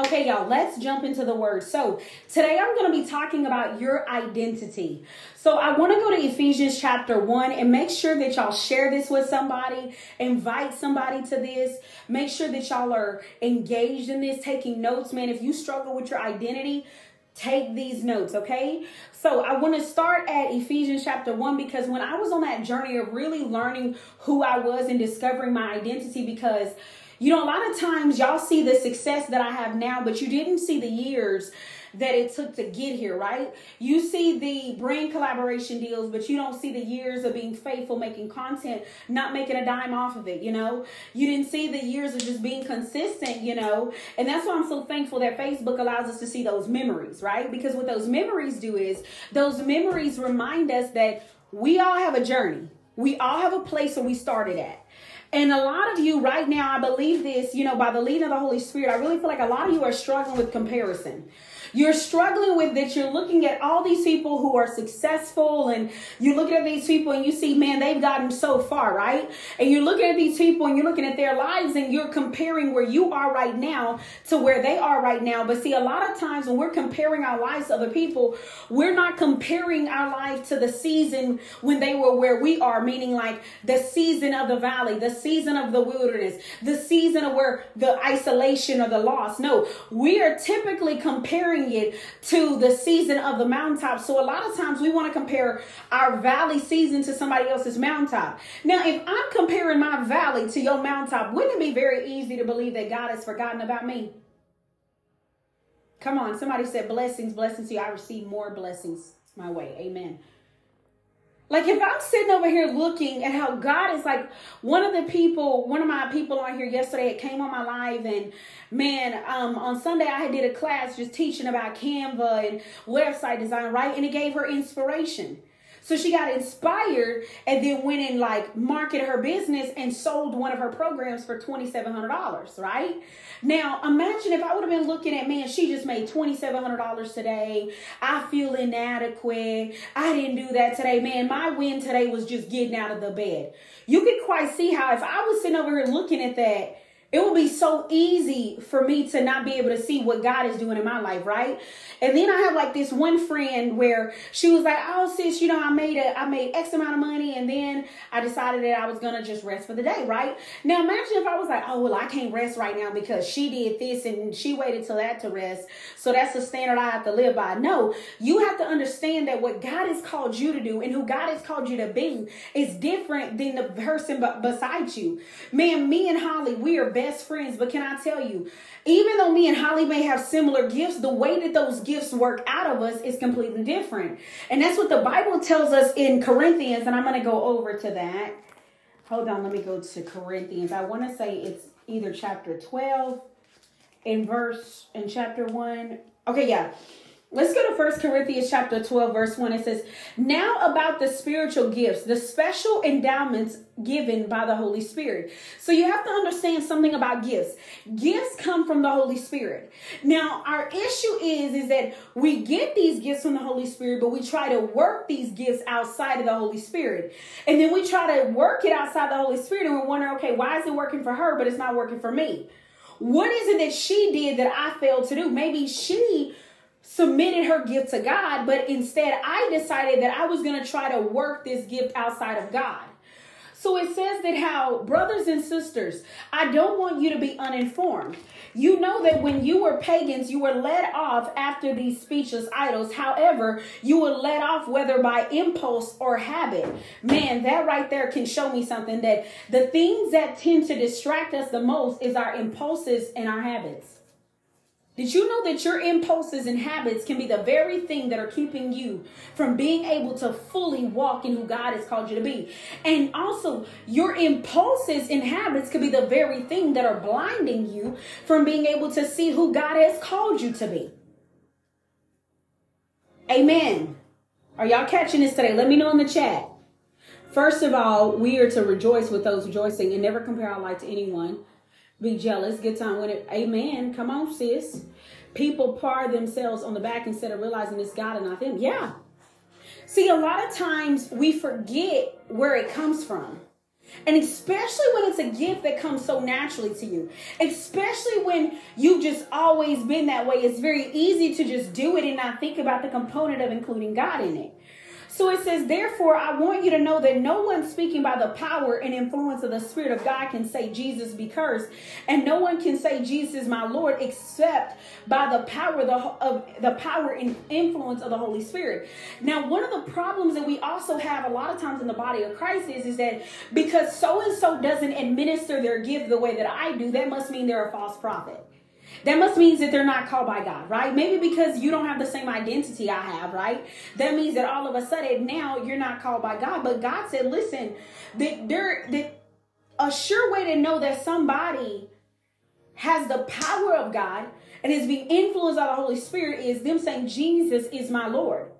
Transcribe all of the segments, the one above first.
Okay, y'all, let's jump into the word. So, today I'm going to be talking about your identity. So, I want to go to Ephesians chapter 1 and make sure that y'all share this with somebody, invite somebody to this, make sure that y'all are engaged in this, taking notes. Man, if you struggle with your identity, take these notes, okay? So I want to start at Ephesians chapter 1 because when I was on that journey of really learning who I was and discovering my identity, because you know, a lot of times y'all see the success that I have now, but you didn't see the years that it took to get here, right? You see the brand collaboration deals, but you don't see the years of being faithful, making content, not making a dime off of it, you know? You didn't see the years of just being consistent, you know? And that's why I'm so thankful that Facebook allows us to see those memories, right? Because what those memories do is those memories remind us that we all have a journey. We all have a place where we started at. And a lot of you right now, I believe this, you know, by the leading of the Holy Spirit, I really feel like a lot of you are struggling with comparison. You're struggling with that. You're looking at all these people who are successful and you're looking at these people and you see, man, they've gotten so far, right? And you're looking at these people and you're looking at their lives and you're comparing where you are right now to where they are right now. But see, a lot of times when we're comparing our lives to other people, we're not comparing our life to the season when they were where we are, meaning like the season of the valley, the season of the wilderness, the season of where the isolation or the loss. No, we are typically comparing comparing it to the season of the mountaintop. So a lot of times we want to compare our valley season to somebody else's mountaintop. Now, if I'm comparing my valley to your mountaintop, wouldn't it be very easy to believe that God has forgotten about me? Come on, somebody said blessings, blessings to you. I receive more blessings my way. Amen. Like if I'm sitting over here looking at how God is like one of the people, one of my people on here yesterday, it came on my live and man, um, on Sunday I did a class just teaching about Canva and website design, right? And it gave her inspiration. So she got inspired and then went and like marketed her business and sold one of her programs for $2,700, right? Now imagine if I would have been looking at, man, she just made $2,700 today. I feel inadequate. I didn't do that today. Man, my win today was just getting out of the bed. You could quite see how if I was sitting over here looking at that, it will be so easy for me to not be able to see what God is doing in my life, right? And then I have like this one friend where she was like, "Oh, sis, you know, I made a, I made X amount of money, and then I decided that I was gonna just rest for the day, right?" Now imagine if I was like, "Oh, well, I can't rest right now because she did this and she waited till that to rest, so that's the standard I have to live by." No, you have to understand that what God has called you to do and who God has called you to be is different than the person beside you. Man, me and Holly, we are best friends. But can I tell you, even though me and Holly may have similar gifts, the way that those gifts work out of us is completely different. And that's what the Bible tells us in Corinthians. And I'm going to go over to that. Hold on, let me go to Corinthians. I want to say it's either chapter 12 in verse in chapter 1. Okay, yeah. Let's go to First Corinthians chapter 12, verse 1. It says, Now about the spiritual gifts, the special endowments given by the Holy Spirit. So you have to understand something about gifts. Gifts come from the Holy Spirit. Now, our issue is, is that we get these gifts from the Holy Spirit, but we try to work these gifts outside of the Holy Spirit. And then we try to work it outside the Holy Spirit, and we're wondering, okay, why is it working for her, but it's not working for me? What is it that she did that I failed to do? Maybe she submitted her gift to God, but instead I decided that I was going to try to work this gift outside of God. So it says that how, brothers and sisters, I don't want you to be uninformed. You know that when you were pagans, you were led off after these speechless idols. However, you were led off whether by impulse or habit. Man, that right there can show me something that the things that tend to distract us the most is our impulses and our habits. Did you know that your impulses and habits can be the very thing that are keeping you from being able to fully walk in who God has called you to be? And also, your impulses and habits could be the very thing that are blinding you from being able to see who God has called you to be. Amen. Are y'all catching this today? Let me know in the chat. First of all, we are to rejoice with those rejoicing and never compare our life to anyone be jealous, get time with it. Amen. Come on, sis. People par themselves on the back instead of realizing it's God and not them. Yeah. See, a lot of times we forget where it comes from. And especially when it's a gift that comes so naturally to you, especially when you've just always been that way, it's very easy to just do it and not think about the component of including God in it. So it says, therefore, I want you to know that no one speaking by the power and influence of the Spirit of God can say Jesus be cursed, and no one can say Jesus is my Lord except by the power of the power and influence of the Holy Spirit. Now, one of the problems that we also have a lot of times in the body of Christ is, is that because so and so doesn't administer their gift the way that I do, that must mean they're a false prophet. That must means that they're not called by God, right? Maybe because you don't have the same identity I have, right? That means that all of a sudden now you're not called by God. But God said, listen, that there that a sure way to know that somebody has the power of God and is being influenced by the Holy Spirit is them saying, Jesus is my Lord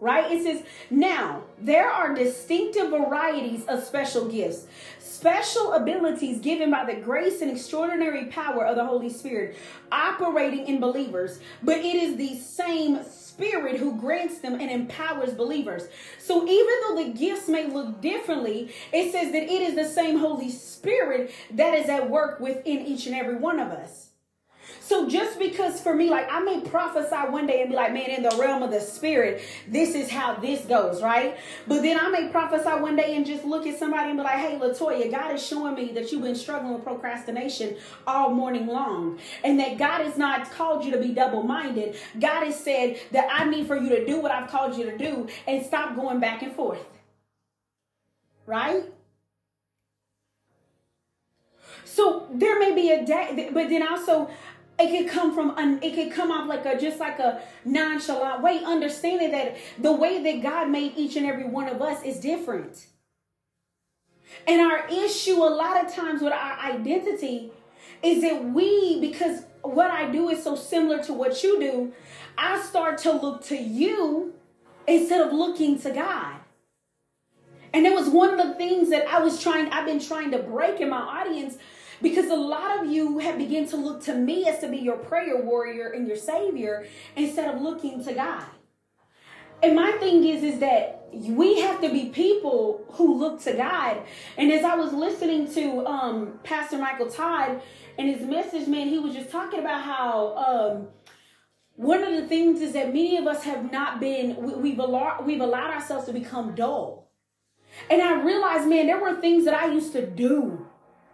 right? It says, now there are distinctive varieties of special gifts, special abilities given by the grace and extraordinary power of the Holy Spirit operating in believers, but it is the same Spirit who grants them and empowers believers. So even though the gifts may look differently, it says that it is the same Holy Spirit that is at work within each and every one of us. So just because for me, like I may prophesy one day and be like, man, in the realm of the spirit, this is how this goes, right? But then I may prophesy one day and just look at somebody and be like, hey, Latoya, God is showing me that you've been struggling with procrastination all morning long. And that God has not called you to be double-minded. God has said that I need for you to do what I've called you to do and stop going back and forth. Right? So there may be a day, but then also it could come from an, it could come off like a just like a nonchalant way understanding that the way that god made each and every one of us is different. And our issue a lot of times with our identity is that we because what i do is so similar to what you do i start to look to you instead of looking to god. And it was one of the things that i was trying i've been trying to break in my audience because a lot of you have begun to look to me as to be your prayer warrior and your savior instead of looking to God. And my thing is, is that we have to be people who look to God. And as I was listening to um, Pastor Michael Todd and his message, man, he was just talking about how um, one of the things is that many of us have not been, we, have allowed, we've allowed ourselves to become dull. And I realized, man, there were things that I used to do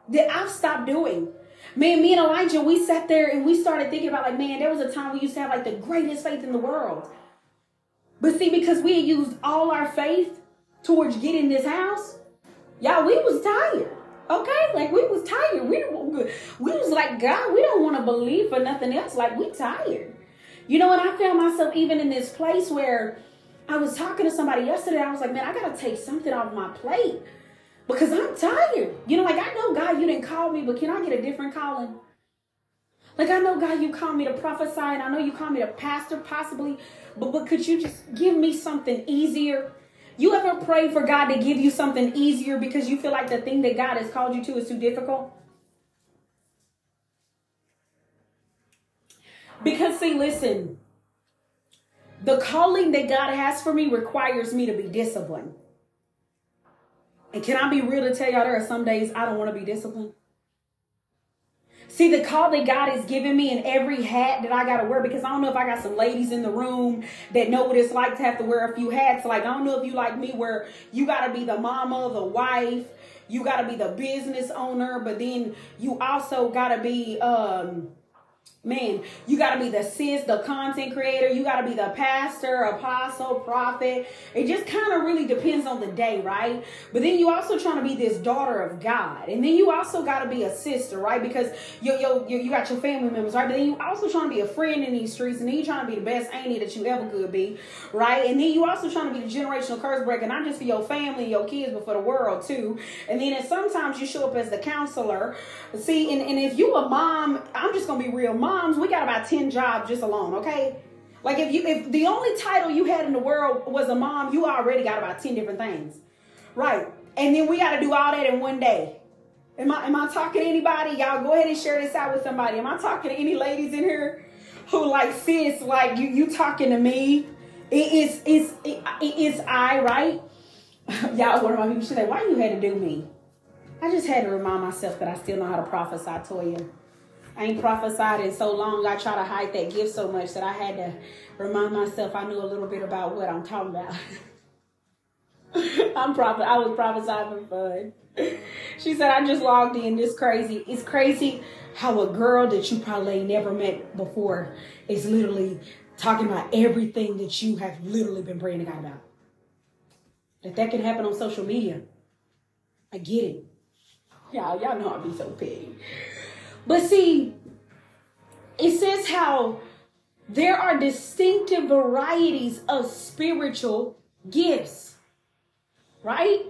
that I've stopped doing. Man, me and Elijah, we sat there and we started thinking about like, man, there was a time we used to have like the greatest faith in the world. But see, because we had used all our faith towards getting this house, y'all, we was tired. Okay, like we was tired. We we was like, God, we don't want to believe for nothing else. Like we tired. You know, and I found myself even in this place where I was talking to somebody yesterday. I was like, man, I gotta take something off my plate because I'm tired. You know, like I know God, you didn't call me, but can I get a different calling? Like I know God, you called me to prophesy, and I know you called me to pastor, possibly, but but could you just give me something easier? You ever pray for God to give you something easier because you feel like the thing that God has called you to is too difficult? Because see, listen, the calling that God has for me requires me to be disciplined. And can I be real to tell y'all there are some days I don't want to be disciplined? See the call that God is giving me in every hat that I got to wear because I don't know if I got some ladies in the room that know what it's like to have to wear a few hats. Like, I don't know if you like me where you got to be the mama, the wife, you got to be the business owner, but then you also got to be, um, Man, you got to be the sis, the content creator. You got to be the pastor, apostle, prophet. It just kind of really depends on the day, right? But then you also trying to be this daughter of God. And then you also got to be a sister, right? Because you, you, you, you got your family members, right? But then you also trying to be a friend in these streets. And then you trying to be the best auntie that you ever could be, right? And then you also trying to be the generational curse breaker, not just for your family, and your kids, but for the world too. And then sometimes you show up as the counselor. See, and, and if you a mom, I'm just going to be real mom moms, we got about 10 jobs just alone, okay? Like if you if the only title you had in the world was a mom, you already got about 10 different things. Right. And then we got to do all that in one day. Am I am I talking to anybody? Y'all go ahead and share this out with somebody. Am I talking to any ladies in here who like sis like you you talking to me? It is it's it, it is I, right? Y'all one of my people should say, why you had to do me? I just had to remind myself that I still know how to prophesy, Toya. I ain't prophesied in so long. I try to hide that gift so much that I had to remind myself I knew a little bit about what I'm talking about. I'm prophet. I was prophesying for fun. She said, I just logged in. This crazy. It's crazy how a girl that you probably never met before is literally talking about everything that you have literally been praying to God about. That that can happen on social media. I get it. Y'all, y'all know I'd be so petty. But see, it says how there are distinctive varieties of spiritual gifts, right?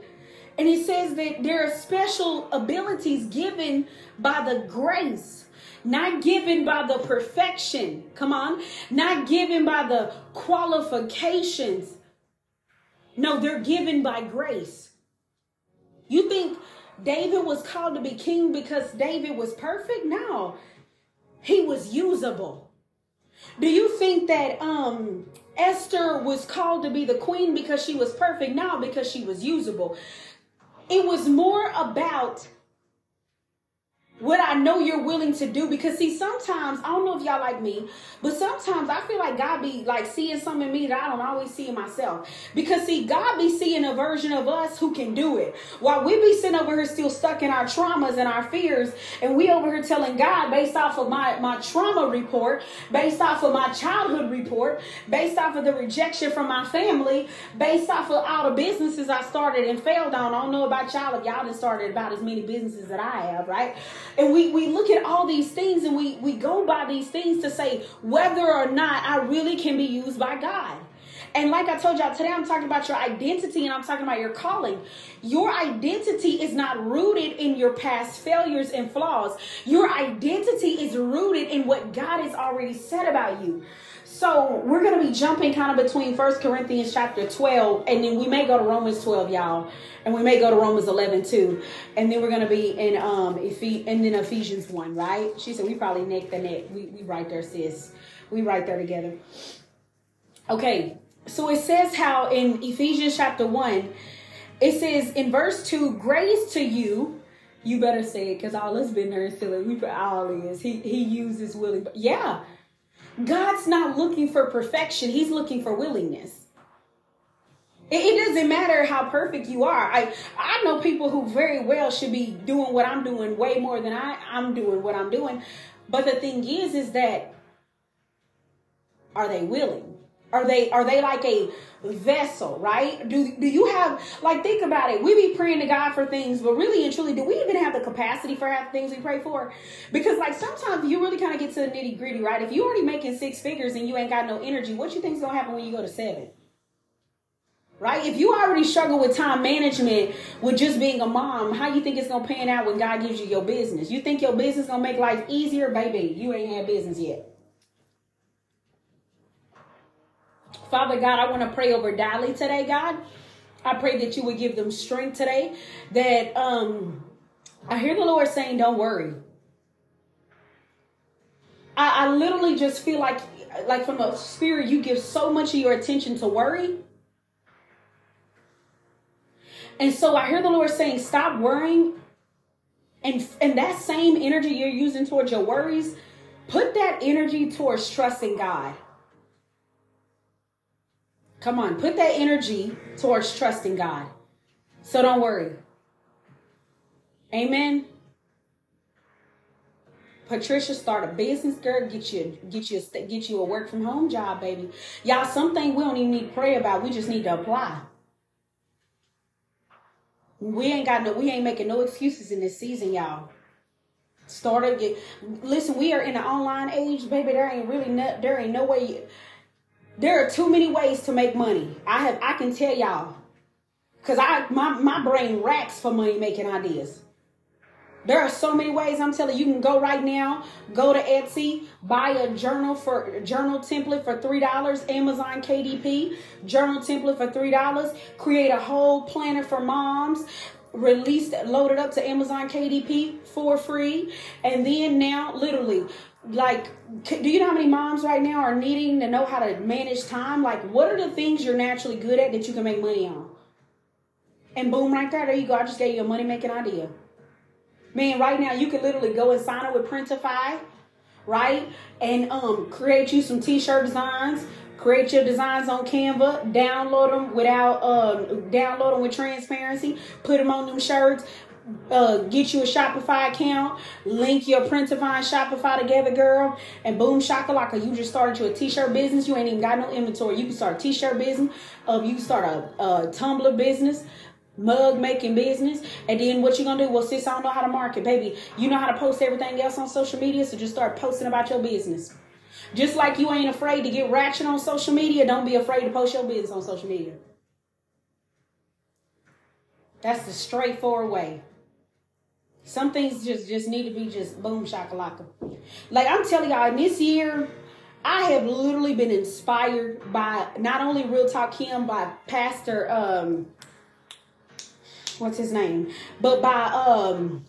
And it says that there are special abilities given by the grace, not given by the perfection. Come on, not given by the qualifications. No, they're given by grace. You think David was called to be king because David was perfect? No. He was usable. Do you think that um Esther was called to be the queen because she was perfect? No, because she was usable. It was more about what I know you're willing to do. Because see, sometimes I don't know if y'all like me, but sometimes I feel like God be like seeing something in me that I don't always see in myself. Because see, God be seeing a version of us who can do it. While we be sitting over here still stuck in our traumas and our fears, and we over here telling God based off of my, my trauma report, based off of my childhood report, based off of the rejection from my family, based off of all the businesses I started and failed on. I don't know about y'all if y'all have started about as many businesses that I have, right? And we, we look at all these things and we, we go by these things to say whether or not I really can be used by God. And like I told y'all today, I'm talking about your identity and I'm talking about your calling. Your identity is not rooted in your past failures and flaws. Your identity is rooted in what God has already said about you. So we're going to be jumping kind of between First Corinthians chapter 12 and then we may go to Romans 12, y'all. And we may go to Romans 11 too. And then we're going to be in um Ephes- and then Ephesians 1, right? She said we probably neck the neck. We, we right there, sis. We right there together. Okay, so it says how in Ephesians chapter 1, it says in verse 2, grace to you. You better say it because all us been there and silly. We put all is. He he uses willing. Yeah. God's not looking for perfection. He's looking for willingness. It, doesn't matter how perfect you are. I I know people who very well should be doing what I'm doing way more than I, I'm doing what I'm doing. But the thing is, is that are they willing? Are they are they like a vessel, right? Do do you have like think about it? We be praying to God for things, but really and truly, do we even have the capacity for half the things we pray for? Because like sometimes you really kind of get to the nitty gritty, right? If you already making six figures and you ain't got no energy, what you think's gonna happen when you go to seven? Right? If you already struggle with time management with just being a mom, how you think it's gonna pan out when God gives you your business? You think your business gonna make life easier, baby? You ain't had business yet. Father God, I want to pray over Dolly today, God. I pray that you would give them strength today. That um I hear the Lord saying, Don't worry. I, I literally just feel like like from the spirit, you give so much of your attention to worry. And so I hear the Lord saying, Stop worrying. And, and that same energy you're using towards your worries, put that energy towards trusting God. Come on, put that energy towards trusting God. So don't worry. Amen. Patricia, start a business, girl. Get you, get you, a, get you a work from home job, baby. Y'all, something we don't even need to pray about. We just need to apply. We ain't got no, we ain't making no excuses in this season, y'all. Started get, listen. We are in an online age, baby. There ain't really no, there ain't no way. There are too many ways to make money. I have I can tell y'all. Cause I my, my brain racks for money making ideas. There are so many ways I'm telling you, you can go right now, go to Etsy, buy a journal for journal template for three dollars, Amazon KDP, journal template for three dollars, create a whole planner for moms, release load it up to Amazon KDP for free, and then now literally like do you know how many moms right now are needing to know how to manage time like what are the things you're naturally good at that you can make money on and boom right there there you go i just gave you a money making idea Man, right now you can literally go and sign up with Printify, right? And um create you some t-shirt designs. Create your designs on Canva, download them without um download them with transparency, put them on them shirts, uh, get you a Shopify account, link your Printify and Shopify together, girl, and boom, shakalaka, you just started your t-shirt business. You ain't even got no inventory. You can start a t-shirt business. Uh, you can start a, a tumbler business mug making business. And then what you gonna do? Well, sis, I don't know how to market, baby. You know how to post everything else on social media, so just start posting about your business. Just like you ain't afraid to get ratchet on social media, don't be afraid to post your business on social media. That's the straightforward way. Some things just just need to be just boom shakalaka. Like I'm telling y'all, this year, I have literally been inspired by not only Real Talk Kim, by Pastor um what's his name, but by um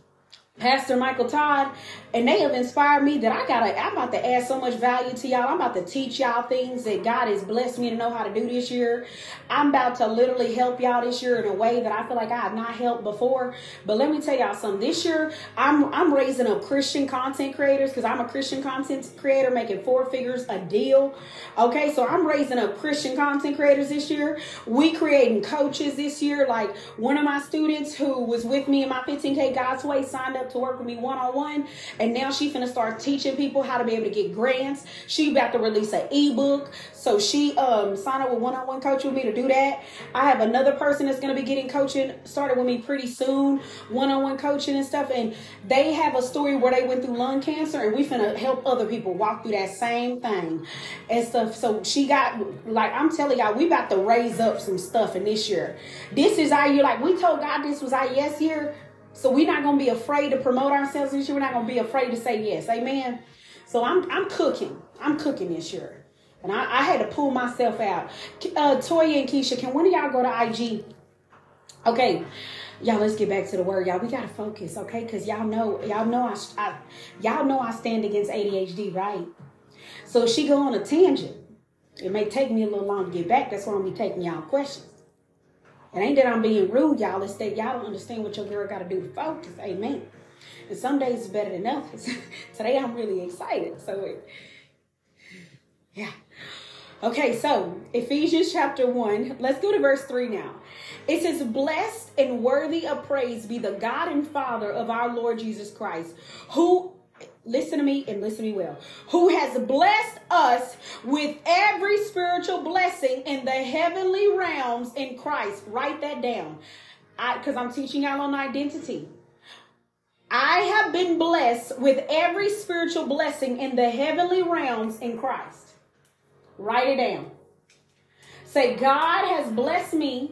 Pastor Michael Todd, and they have inspired me that I gotta, I'm about to add so much value to y'all. I'm about to teach y'all things that God has blessed me to know how to do this year. I'm about to literally help y'all this year in a way that I feel like I have not helped before. But let me tell y'all something. This year, I'm I'm raising up Christian content creators because I'm a Christian content creator making four figures a deal. Okay, so I'm raising up Christian content creators this year. We creating coaches this year. Like one of my students who was with me in my 15K God's Way signed up to work with me one on one and now she finna start teaching people how to be able to get grants. She about to release an ebook. So she um signed up with one-on-one coach with me to do that. I have another person that's gonna be getting coaching started with me pretty soon, one-on-one coaching and stuff. And they have a story where they went through lung cancer and we finna help other people walk through that same thing and stuff. So she got like I'm telling y'all, we about to raise up some stuff in this year. This is our year. Like we told God this was our yes year. So we're not gonna be afraid to promote ourselves this year. We're not gonna be afraid to say yes. Amen. So I'm I'm cooking. I'm cooking this year. And I, I had to pull myself out. Uh, Toya and Keisha, can one of y'all go to IG? Okay, y'all. Let's get back to the word, y'all. We gotta focus, okay? Cause y'all know, y'all know, I, I, y'all know I stand against ADHD, right? So she go on a tangent. It may take me a little long to get back. That's why I'm be taking y'all questions. It ain't that I'm being rude, y'all. It's that y'all don't understand what your girl got to do to focus. Amen. And some days is better than others. Today I'm really excited. So, it, yeah. Okay, so Ephesians chapter 1. Let's go to verse 3 now. It says, Blessed and worthy of praise be the God and Father of our Lord Jesus Christ, who listen to me and listen to me well, who has blessed us with every spiritual blessing in the heavenly realms in Christ. Write that down. Because I'm teaching y'all on identity. I have been blessed with every spiritual blessing in the heavenly realms in Christ. Write it down. Say, God has blessed me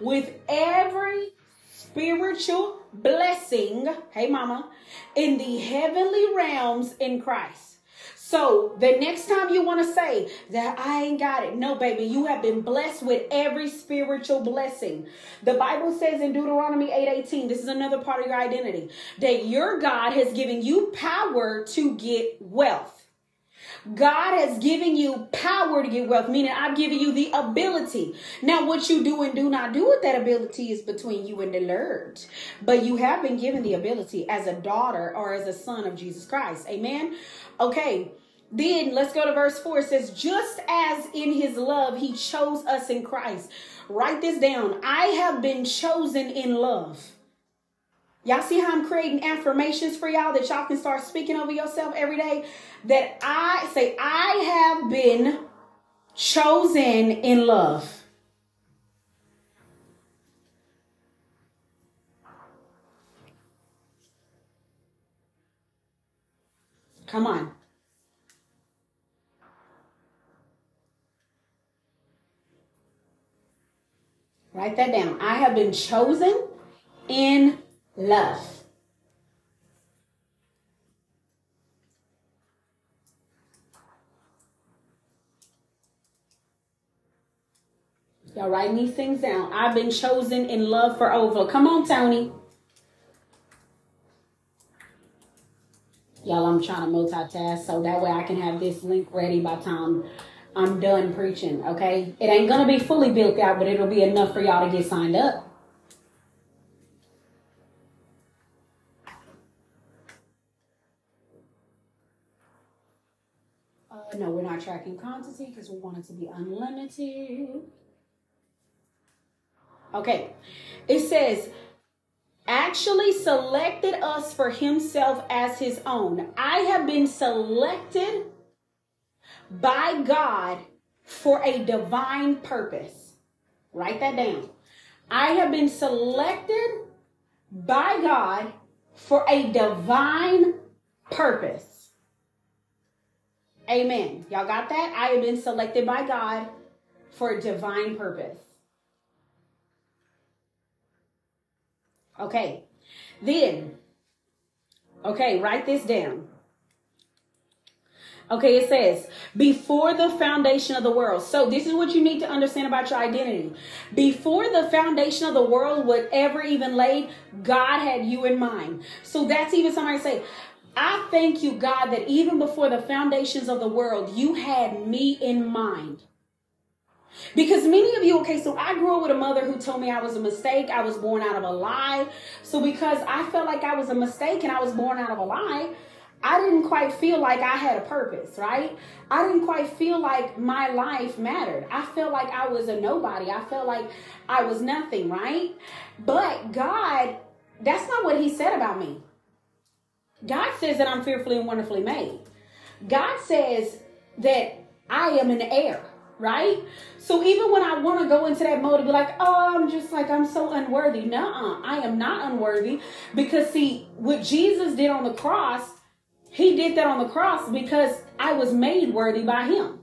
with every spiritual blessing, hey mama, in the heavenly realms in Christ. So the next time you want to say that I ain't got it, no, baby, you have been blessed with every spiritual blessing. The Bible says in Deuteronomy 8:18, this is another part of your identity, that your God has given you power to get wealth. God has given you power to get wealth, meaning I've given you the ability. Now, what you do and do not do with that ability is between you and the Lord. But you have been given the ability as a daughter or as a son of Jesus Christ. Amen. Okay. Then let's go to verse 4. It says, Just as in his love he chose us in Christ. Write this down. I have been chosen in love. Y'all see how I'm creating affirmations for y'all that y'all can start speaking over yourself every day? That I say, I have been chosen in love. Come on. Write that down. I have been chosen in love. Y'all writing these things down. I've been chosen in love for over. Come on, Tony. Y'all, I'm trying to multitask so that way I can have this link ready by time I'm done preaching, okay? It ain't gonna be fully built out, but it'll be enough for y'all to get signed up. Not tracking quantity because we want it to be unlimited. Okay. It says, actually selected us for himself as his own. I have been selected by God for a divine purpose. Write that down. I have been selected by God for a divine purpose. Amen. Y'all got that? I have been selected by God for a divine purpose. Okay. Then, okay, write this down. Okay, it says, before the foundation of the world. So, this is what you need to understand about your identity. Before the foundation of the world would ever even laid, God had you in mind. So, that's even somebody say, I thank you, God, that even before the foundations of the world, you had me in mind. Because many of you, okay, so I grew up with a mother who told me I was a mistake. I was born out of a lie. So because I felt like I was a mistake and I was born out of a lie, I didn't quite feel like I had a purpose, right? I didn't quite feel like my life mattered. I felt like I was a nobody. I felt like I was nothing, right? But God, that's not what He said about me. God says that I'm fearfully and wonderfully made. God says that I am an heir right? So even when I want to go into that mode to be like, oh, I'm just like, I'm so unworthy. No, I am not unworthy because see, what Jesus did on the cross, he did that on the cross because I was made worthy by him.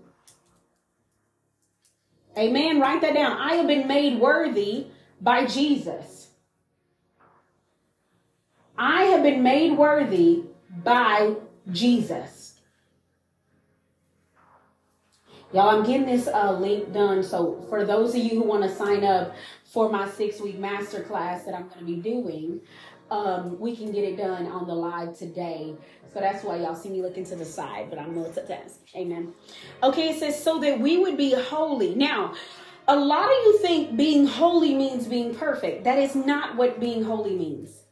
Amen. Write that down. I have been made worthy by Jesus. I have been made worthy by Jesus. Y'all, I'm getting this uh, link done. So for those of you who want to sign up for my six week master class that I'm going to be doing, um, we can get it done on the live today. So that's why y'all see me looking to the side, but I'm multitasking. Amen. Okay, it says, so that we would be holy. Now, a lot of you think being holy means being perfect. That is not what being holy means.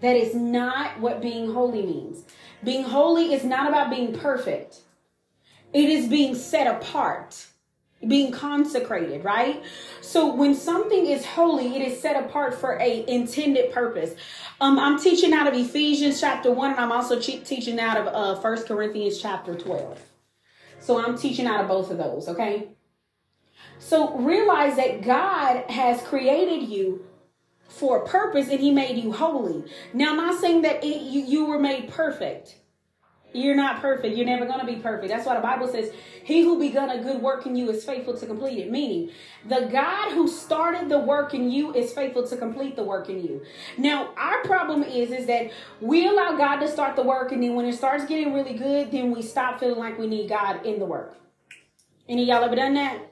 That is not what being holy means. Being holy is not about being perfect. It is being set apart, being consecrated, right? So when something is holy, it is set apart for a intended purpose. Um, I'm teaching out of Ephesians chapter one, and I'm also teaching out of uh, First Corinthians chapter twelve. So I'm teaching out of both of those. Okay. So realize that God has created you for a purpose, and He made you holy. Now, I'm not saying that it, you, you were made perfect. You're not perfect. You're never going to be perfect. That's why the Bible says, He who begun a good work in you is faithful to complete it. Meaning, the God who started the work in you is faithful to complete the work in you. Now, our problem is, is that we allow God to start the work, and then when it starts getting really good, then we stop feeling like we need God in the work. Any y'all ever done that?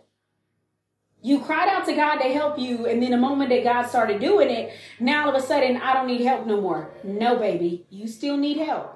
You cried out to God to help you, and then the moment that God started doing it, now all of a sudden, I don't need help no more. No, baby, you still need help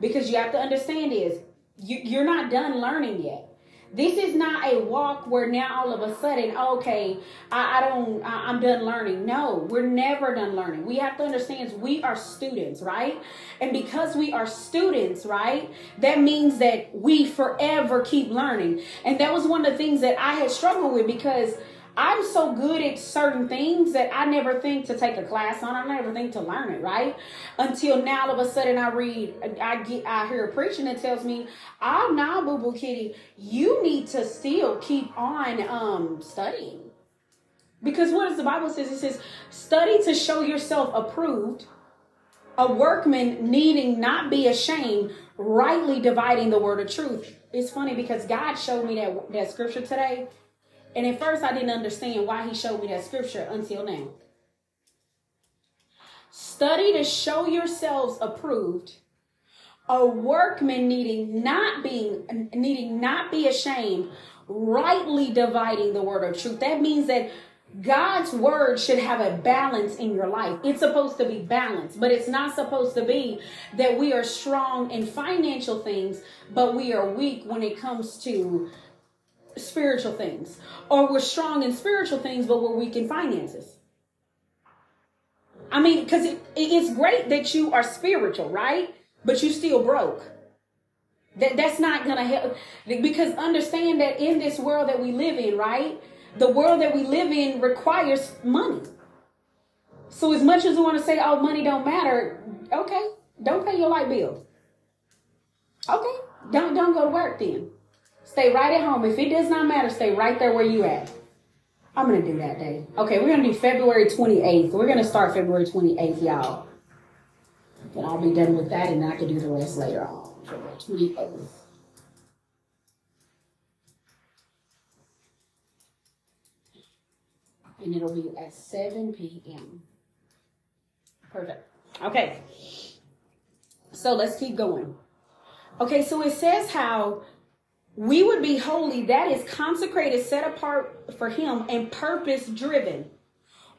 because you have to understand is you, you're not done learning yet. This is not a walk where now all of a sudden, okay, I, I don't, I, I'm done learning. No, we're never done learning. We have to understand we are students, right? And because we are students, right, that means that we forever keep learning. And that was one of the things that I had struggled with because I'm so good at certain things that I never think to take a class on. I never think to learn it, right? Until now, all of a sudden, I read, I get, I hear a preaching that tells me, "Oh, now, Boo Boo Kitty, you need to still keep on um studying." Because what does the Bible says? It says, "Study to show yourself approved." a workman needing not be ashamed, rightly dividing the word of truth. It's funny because God showed me that that scripture today, and at first, I didn't understand why he showed me that scripture until now. Study to show yourselves approved, a workman needing not being needing not be ashamed, rightly dividing the word of truth. That means that God's word should have a balance in your life. It's supposed to be balanced, but it's not supposed to be that we are strong in financial things, but we are weak when it comes to spiritual things, or we're strong in spiritual things, but we're weak in finances. I mean, because it, it's great that you are spiritual, right? But you still broke. That that's not gonna help because understand that in this world that we live in, right? The world that we live in requires money. So as much as we want to say, oh, money don't matter, okay, don't pay your light bill. Okay, don't don't go to work then. Stay right at home. If it does not matter, stay right there where you at. I'm gonna do that day. Okay, we're gonna do February 28th. We're gonna start February 28th, y'all. And I'll be done with that, and then I can do the rest later on. February 28th. And it'll be at 7 p.m. Perfect. Okay. So let's keep going. Okay, so it says how we would be holy, that is consecrated, set apart for Him, and purpose driven.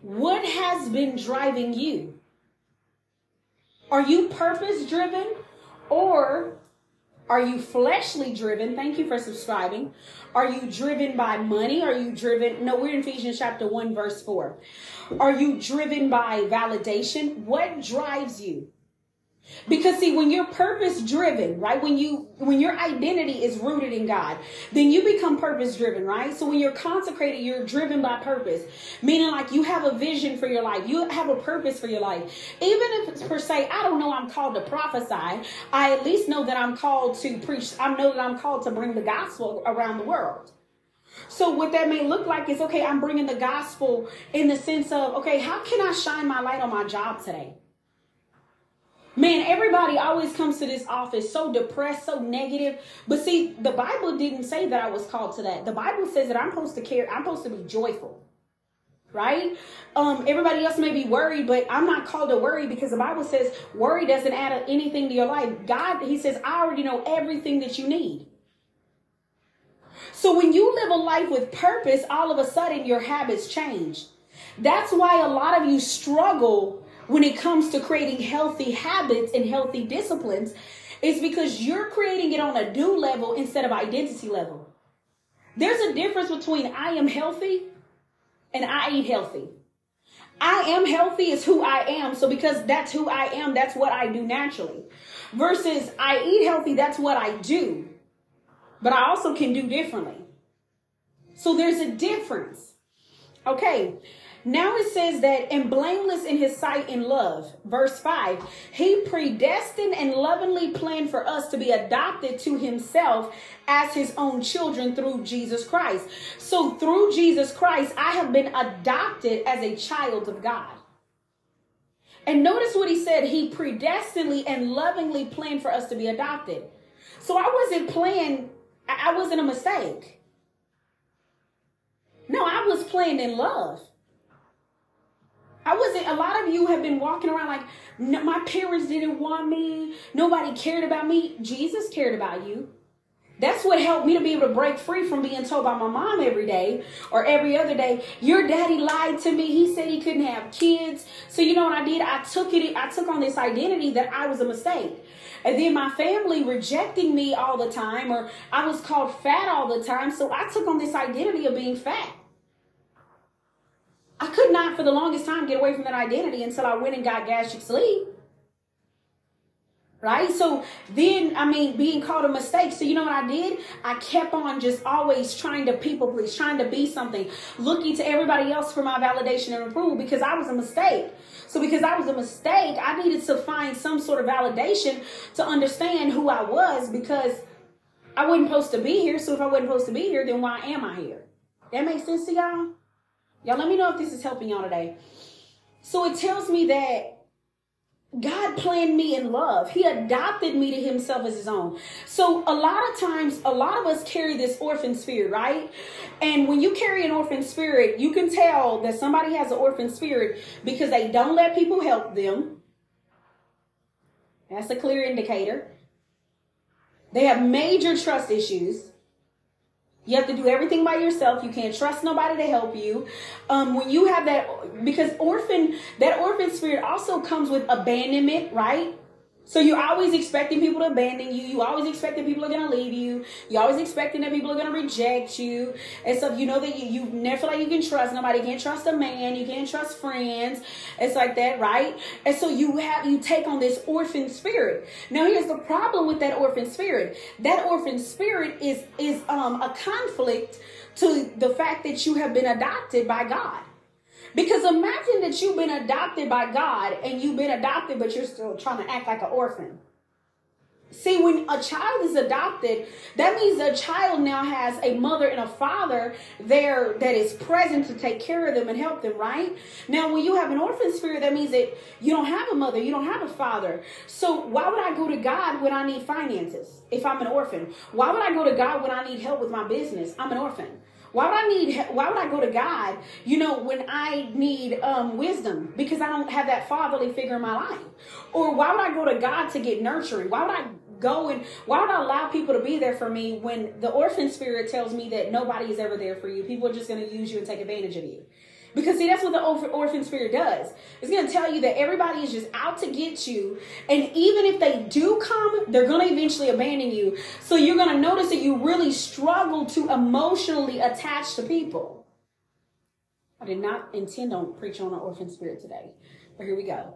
What has been driving you? Are you purpose driven or are you fleshly driven? Thank you for subscribing. Are you driven by money? Are you driven? No, we're in Ephesians chapter 1, verse 4. Are you driven by validation? What drives you? Because see, when you're purpose driven, right? When you when your identity is rooted in God, then you become purpose driven, right? So when you're consecrated, you're driven by purpose. Meaning like you have a vision for your life. You have a purpose for your life. Even if it's per se, I don't know I'm called to prophesy, I at least know that I'm called to preach. I know that I'm called to bring the gospel around the world. So what that may look like is okay, I'm bringing the gospel in the sense of, okay, how can I shine my light on my job today? Man, everybody always comes to this office so depressed, so negative. But see, the Bible didn't say that I was called to that. The Bible says that I'm supposed to care, I'm supposed to be joyful. Right? Um, everybody else may be worried, but I'm not called to worry because the Bible says worry doesn't add anything to your life. God, He says, I already know everything that you need. So when you live a life with purpose, all of a sudden your habits change. That's why a lot of you struggle when it comes to creating healthy habits and healthy disciplines is because you're creating it on a do level instead of identity level. There's a difference between I am healthy and I eat healthy. I am healthy is who I am. So because that's who I am, that's what I do naturally. Versus I eat healthy, that's what I do. But I also can do differently. So there's a difference. Okay. Now it says that, and blameless in his sight in love. Verse 5 He predestined and lovingly planned for us to be adopted to himself as his own children through Jesus Christ. So through Jesus Christ, I have been adopted as a child of God. And notice what he said He predestinedly and lovingly planned for us to be adopted. So I wasn't playing, I wasn't a mistake. No, I was playing in love. A lot of you have been walking around like, my parents didn't want me. Nobody cared about me. Jesus cared about you. That's what helped me to be able to break free from being told by my mom every day or every other day, your daddy lied to me. He said he couldn't have kids. So you know what I did? I took it, I took on this identity that I was a mistake. And then my family rejecting me all the time, or I was called fat all the time. So I took on this identity of being fat. I could not for the longest time get away from that identity until I went and got gastric sleeve. Right? So then, I mean, being called a mistake. So you know what I did? I kept on just always trying to people please, trying to be something, looking to everybody else for my validation and approval because I was a mistake. So because I was a mistake, I needed to find some sort of validation to understand who I was because I wasn't supposed to be here. So if I wasn't supposed to be here, then why am I here? That makes sense to y'all? Y'all let me know if this is helping y'all today. So it tells me that God planned me in love. He adopted me to himself as his own. So a lot of times, a lot of us carry this orphan spirit, right? And when you carry an orphan spirit, you can tell that somebody has an orphan spirit because they don't let people help them. That's a clear indicator. They have major trust issues. You have to do everything by yourself. You can't trust nobody to help you. Um, when you have that, because orphan, that orphan spirit also comes with abandonment, right? So you're always expecting people to abandon you. You always expecting people are gonna leave you. You're always expecting that people are gonna reject you. And so you know that you, you never feel like you can trust nobody. You can't trust a man. You can't trust friends. It's like that, right? And so you have you take on this orphan spirit. Now here's the problem with that orphan spirit. That orphan spirit is is um a conflict to the fact that you have been adopted by God. Because imagine that you've been adopted by God and you've been adopted, but you're still trying to act like an orphan. See, when a child is adopted, that means a child now has a mother and a father there that is present to take care of them and help them, right? Now, when you have an orphan spirit, that means that you don't have a mother, you don't have a father. So, why would I go to God when I need finances if I'm an orphan? Why would I go to God when I need help with my business? I'm an orphan. Why would I need? Why would I go to God? You know, when I need um, wisdom because I don't have that fatherly figure in my life. Or why would I go to God to get nurturing? Why would I go and why would I allow people to be there for me when the orphan spirit tells me that nobody is ever there for you? People are just going to use you and take advantage of you. Because see, that's what the orphan spirit does. It's going to tell you that everybody is just out to get you. And even if they do come, they're going to eventually abandon you. So you're going to notice that you really struggle to emotionally attach to people. I did not intend on preaching on an orphan spirit today. But here we go.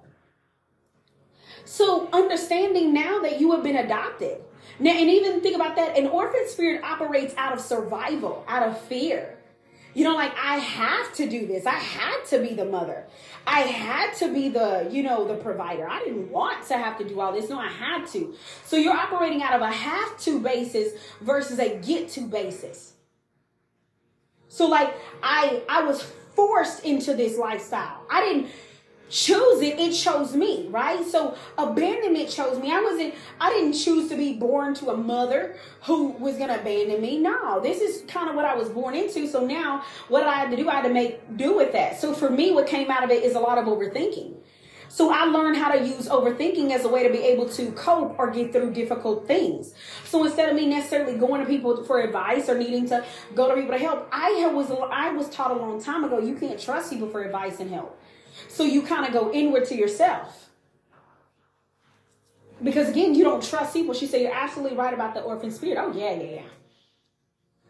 So understanding now that you have been adopted. Now, and even think about that, an orphan spirit operates out of survival, out of fear. You know, like I have to do this. I had to be the mother. I had to be the, you know, the provider. I didn't want to have to do all this. No, I had to. So you're operating out of a have to basis versus a get to basis. So like I I was forced into this lifestyle. I didn't choose it it chose me right? So abandonment chose me. I wasn't i didn't choose to be born to a mother who was gonna abandon me. No this is kind of what i was born into. So now what i had to do? I had to make do with that. So for me what came out of it is a lot of overthinking. So I learned how to use overthinking as a way to be able to cope or get through difficult things. So instead of me necessarily going to people for advice or needing to go to people to help, I was I was taught a long time ago you can't trust people for advice and help. So you kind of go inward to yourself. Because again, you don't trust people. She said, You're absolutely right about the orphan spirit. Oh, yeah, yeah, yeah.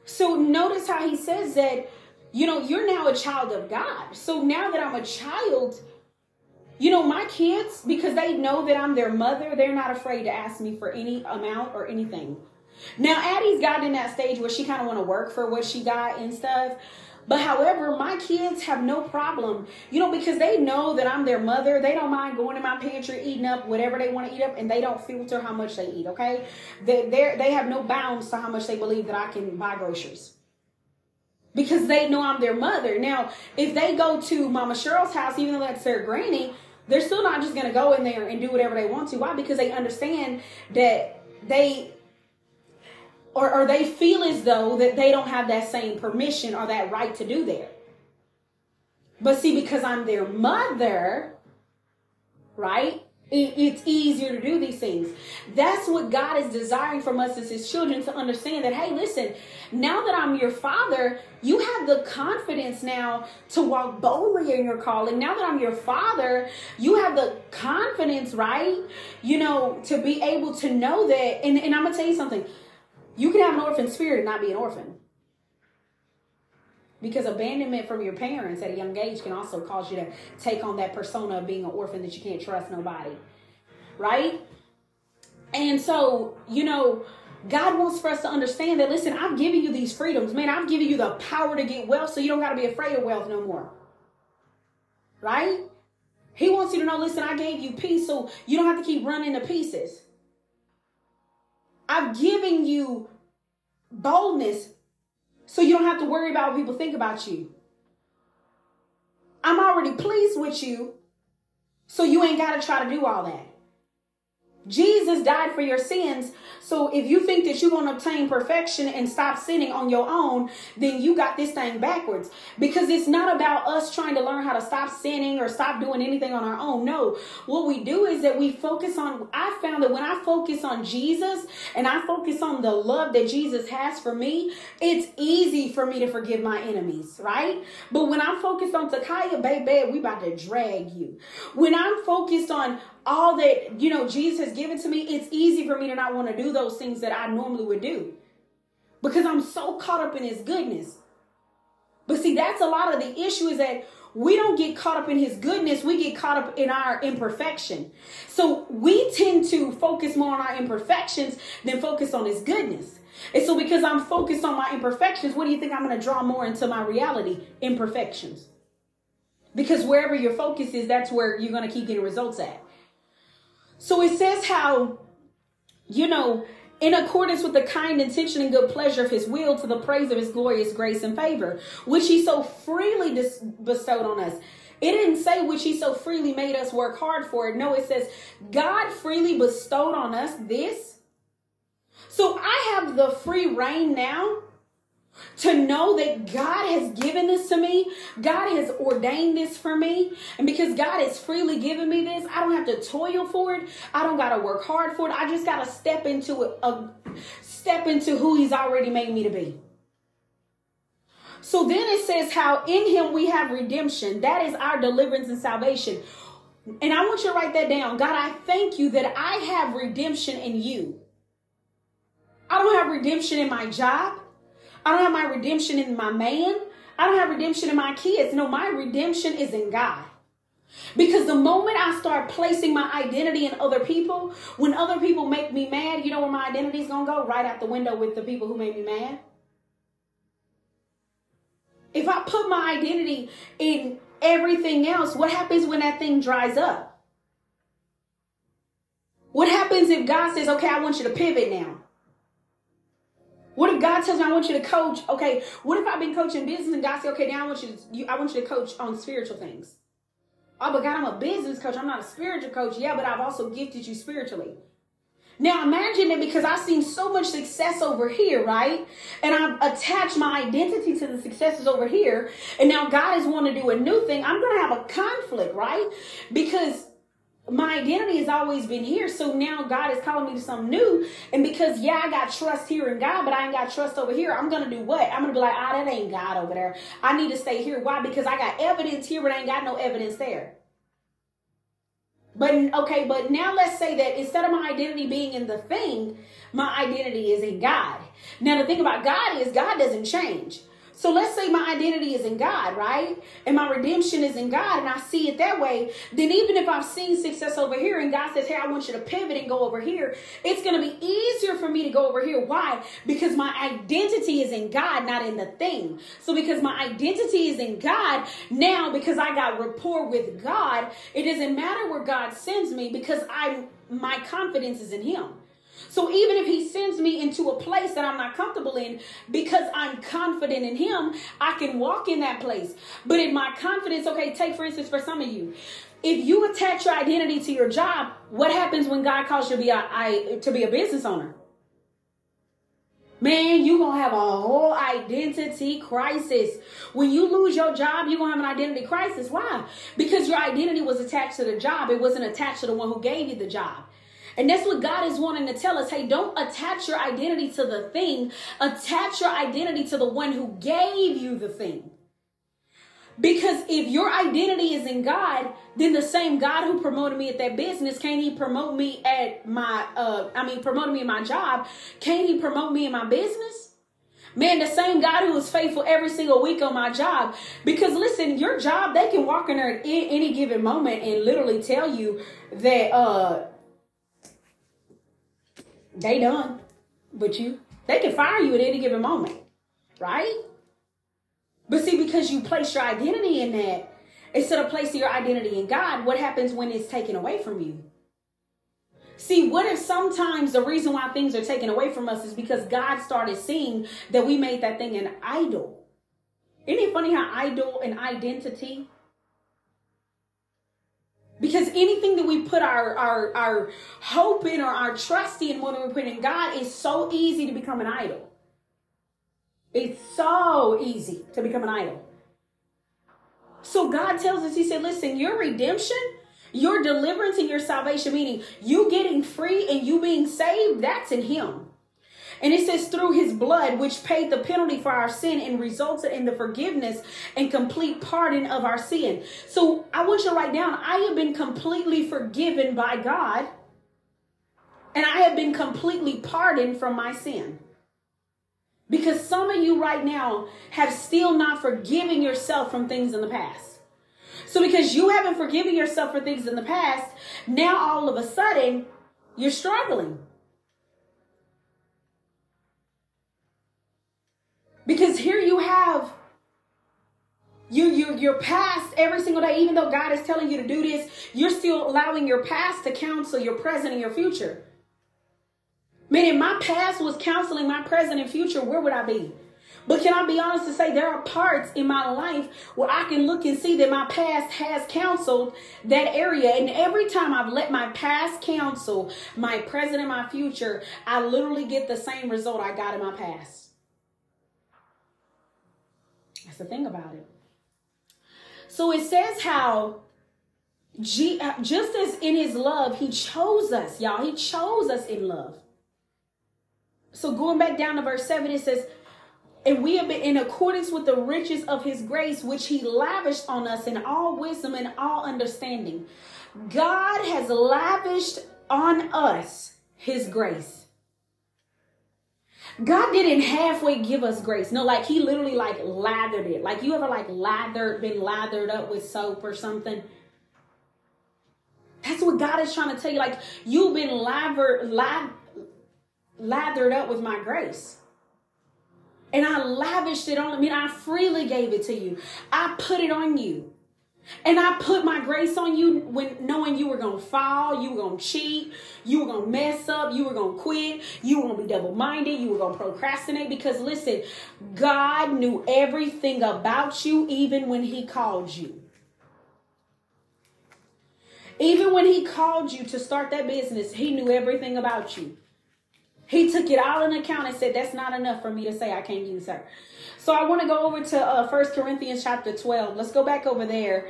So notice how he says that, you know, you're now a child of God. So now that I'm a child, you know, my kids, because they know that I'm their mother, they're not afraid to ask me for any amount or anything. Now, Addie's gotten in that stage where she kind of want to work for what she got and stuff. But however, my kids have no problem, you know, because they know that I'm their mother. They don't mind going in my pantry, eating up whatever they want to eat up, and they don't filter how much they eat, okay? They they have no bounds to how much they believe that I can buy groceries. Because they know I'm their mother. Now, if they go to Mama Cheryl's house, even though that's their granny, they're still not just gonna go in there and do whatever they want to. Why? Because they understand that they or, or they feel as though that they don't have that same permission or that right to do there. But see, because I'm their mother, right? It, it's easier to do these things. That's what God is desiring from us as His children to understand that, hey, listen, now that I'm your father, you have the confidence now to walk boldly in your calling. Now that I'm your father, you have the confidence, right? You know, to be able to know that. And, and I'm going to tell you something you can have an orphan spirit and not be an orphan. Because abandonment from your parents at a young age can also cause you to take on that persona of being an orphan that you can't trust nobody. Right? And so, you know, God wants for us to understand that, listen, I've given you these freedoms. Man, I've given you the power to get wealth so you don't got to be afraid of wealth no more. Right? He wants you to know, listen, I gave you peace so you don't have to keep running to pieces. I've given you boldness so you don't have to worry about what people think about you. I'm already pleased with you, so you ain't got to try to do all that. Jesus died for your sins. So if you think that you're going to obtain perfection and stop sinning on your own, then you got this thing backwards. Because it's not about us trying to learn how to stop sinning or stop doing anything on our own. No. What we do is that we focus on, I found that when I focus on Jesus and I focus on the love that Jesus has for me, it's easy for me to forgive my enemies, right? But when I'm focused on Takaya, baby, we about to drag you. When I'm focused on all that, you know, Jesus has given to me, it's easy for me to not want to do those things that I normally would do because I'm so caught up in his goodness. But see, that's a lot of the issue is that we don't get caught up in his goodness, we get caught up in our imperfection. So we tend to focus more on our imperfections than focus on his goodness. And so because I'm focused on my imperfections, what do you think I'm going to draw more into my reality? Imperfections. Because wherever your focus is, that's where you're going to keep getting results at. So it says how, you know, in accordance with the kind intention and good pleasure of his will to the praise of his glorious grace and favor, which he so freely dis- bestowed on us. It didn't say which he so freely made us work hard for it. No, it says God freely bestowed on us this. So I have the free reign now to know that God has given this to me, God has ordained this for me, and because God has freely given me this, I don't have to toil for it. I don't got to work hard for it. I just got to step into it, uh, step into who He's already made me to be. So then it says how in Him we have redemption. That is our deliverance and salvation. And I want you to write that down. God, I thank you that I have redemption in you. I don't have redemption in my job. I don't have my redemption in my man. I don't have redemption in my kids. No, my redemption is in God. Because the moment I start placing my identity in other people, when other people make me mad, you know where my identity is going to go? Right out the window with the people who made me mad. If I put my identity in everything else, what happens when that thing dries up? What happens if God says, okay, I want you to pivot now? What if God tells me I want you to coach? Okay, what if I've been coaching business and God says, okay, now I want you to you, I want you to coach on spiritual things. Oh, but God, I'm a business coach. I'm not a spiritual coach. Yeah, but I've also gifted you spiritually. Now imagine that because I've seen so much success over here, right? And I've attached my identity to the successes over here. And now God is wanting to do a new thing. I'm going to have a conflict, right? Because my identity has always been here. So now God is calling me to something new. And because, yeah, I got trust here in God, but I ain't got trust over here, I'm going to do what? I'm going to be like, ah, that ain't God over there. I need to stay here. Why? Because I got evidence here, but I ain't got no evidence there. But okay, but now let's say that instead of my identity being in the thing, my identity is in God. Now the thing about God is God doesn't change. So let's say my identity is in God, right? And my redemption is in God, and I see it that way. Then, even if I've seen success over here and God says, Hey, I want you to pivot and go over here, it's going to be easier for me to go over here. Why? Because my identity is in God, not in the thing. So, because my identity is in God, now because I got rapport with God, it doesn't matter where God sends me because I my confidence is in Him. So even if he sends me into a place that I'm not comfortable in, because I'm confident in him, I can walk in that place. But if my confidence, okay, take for instance for some of you, if you attach your identity to your job, what happens when God calls you to be a, I, to be a business owner? Man, you're going to have a whole identity crisis. When you lose your job, you're going to have an identity crisis. Why? Because your identity was attached to the job. It wasn't attached to the one who gave you the job. And that's what God is wanting to tell us. Hey, don't attach your identity to the thing. Attach your identity to the one who gave you the thing. Because if your identity is in God, then the same God who promoted me at that business, can't he promote me at my uh I mean promote me in my job? Can't he promote me in my business? Man, the same God who is faithful every single week on my job. Because listen, your job, they can walk in there at any given moment and literally tell you that uh they done. But you, they can fire you at any given moment, right? But see, because you place your identity in that, instead of placing your identity in God, what happens when it's taken away from you? See, what if sometimes the reason why things are taken away from us is because God started seeing that we made that thing an idol? Isn't it funny how idol and identity because anything that we put our, our, our hope in or our trust in more than we put in God is so easy to become an idol. It's so easy to become an idol. So God tells us, He said, listen, your redemption, your deliverance, and your salvation, meaning you getting free and you being saved, that's in Him. And it says, through his blood, which paid the penalty for our sin and resulted in the forgiveness and complete pardon of our sin. So I want you to write down, I have been completely forgiven by God, and I have been completely pardoned from my sin. Because some of you right now have still not forgiven yourself from things in the past. So because you haven't forgiven yourself for things in the past, now all of a sudden you're struggling. Because here you have you you your past every single day, even though God is telling you to do this, you're still allowing your past to counsel your present and your future. Meaning my past was counseling my present and future, where would I be? But can I be honest to say there are parts in my life where I can look and see that my past has counseled that area. And every time I've let my past counsel my present and my future, I literally get the same result I got in my past. That's the thing about it. So it says how G, uh, just as in his love, he chose us, y'all. He chose us in love. So going back down to verse 7, it says, and we have been in accordance with the riches of his grace, which he lavished on us in all wisdom and all understanding. God has lavished on us his grace. God didn't halfway give us grace. No, like he literally like lathered it. Like you ever like lathered, been lathered up with soap or something? That's what God is trying to tell you. Like you've been lathered, lathered up with my grace and I lavished it on. I mean, I freely gave it to you. I put it on you. And I put my grace on you when knowing you were gonna fall, you were gonna cheat, you were gonna mess up, you were gonna quit, you were gonna be double-minded, you were gonna procrastinate. Because listen, God knew everything about you even when He called you. Even when He called you to start that business, He knew everything about you. He took it all in account and said, That's not enough for me to say I can't use her. So I want to go over to uh, 1 Corinthians chapter 12. Let's go back over there.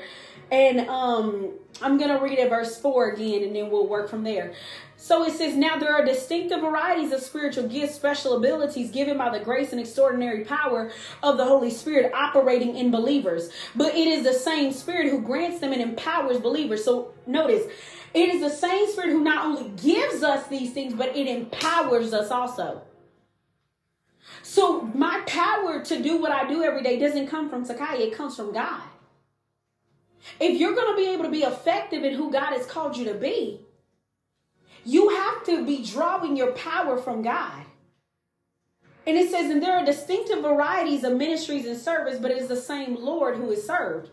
And um, I'm going to read it verse 4 again, and then we'll work from there. So it says, Now there are distinctive varieties of spiritual gifts, special abilities given by the grace and extraordinary power of the Holy Spirit operating in believers. But it is the same Spirit who grants them and empowers believers. So notice, it is the same Spirit who not only gives us these things, but it empowers us also. So my power to do what I do every day doesn't come from Sakai, it comes from God. If you're going to be able to be effective in who God has called you to be, you have to be drawing your power from God. And it says, and there are distinctive varieties of ministries and service, but it is the same Lord who is served.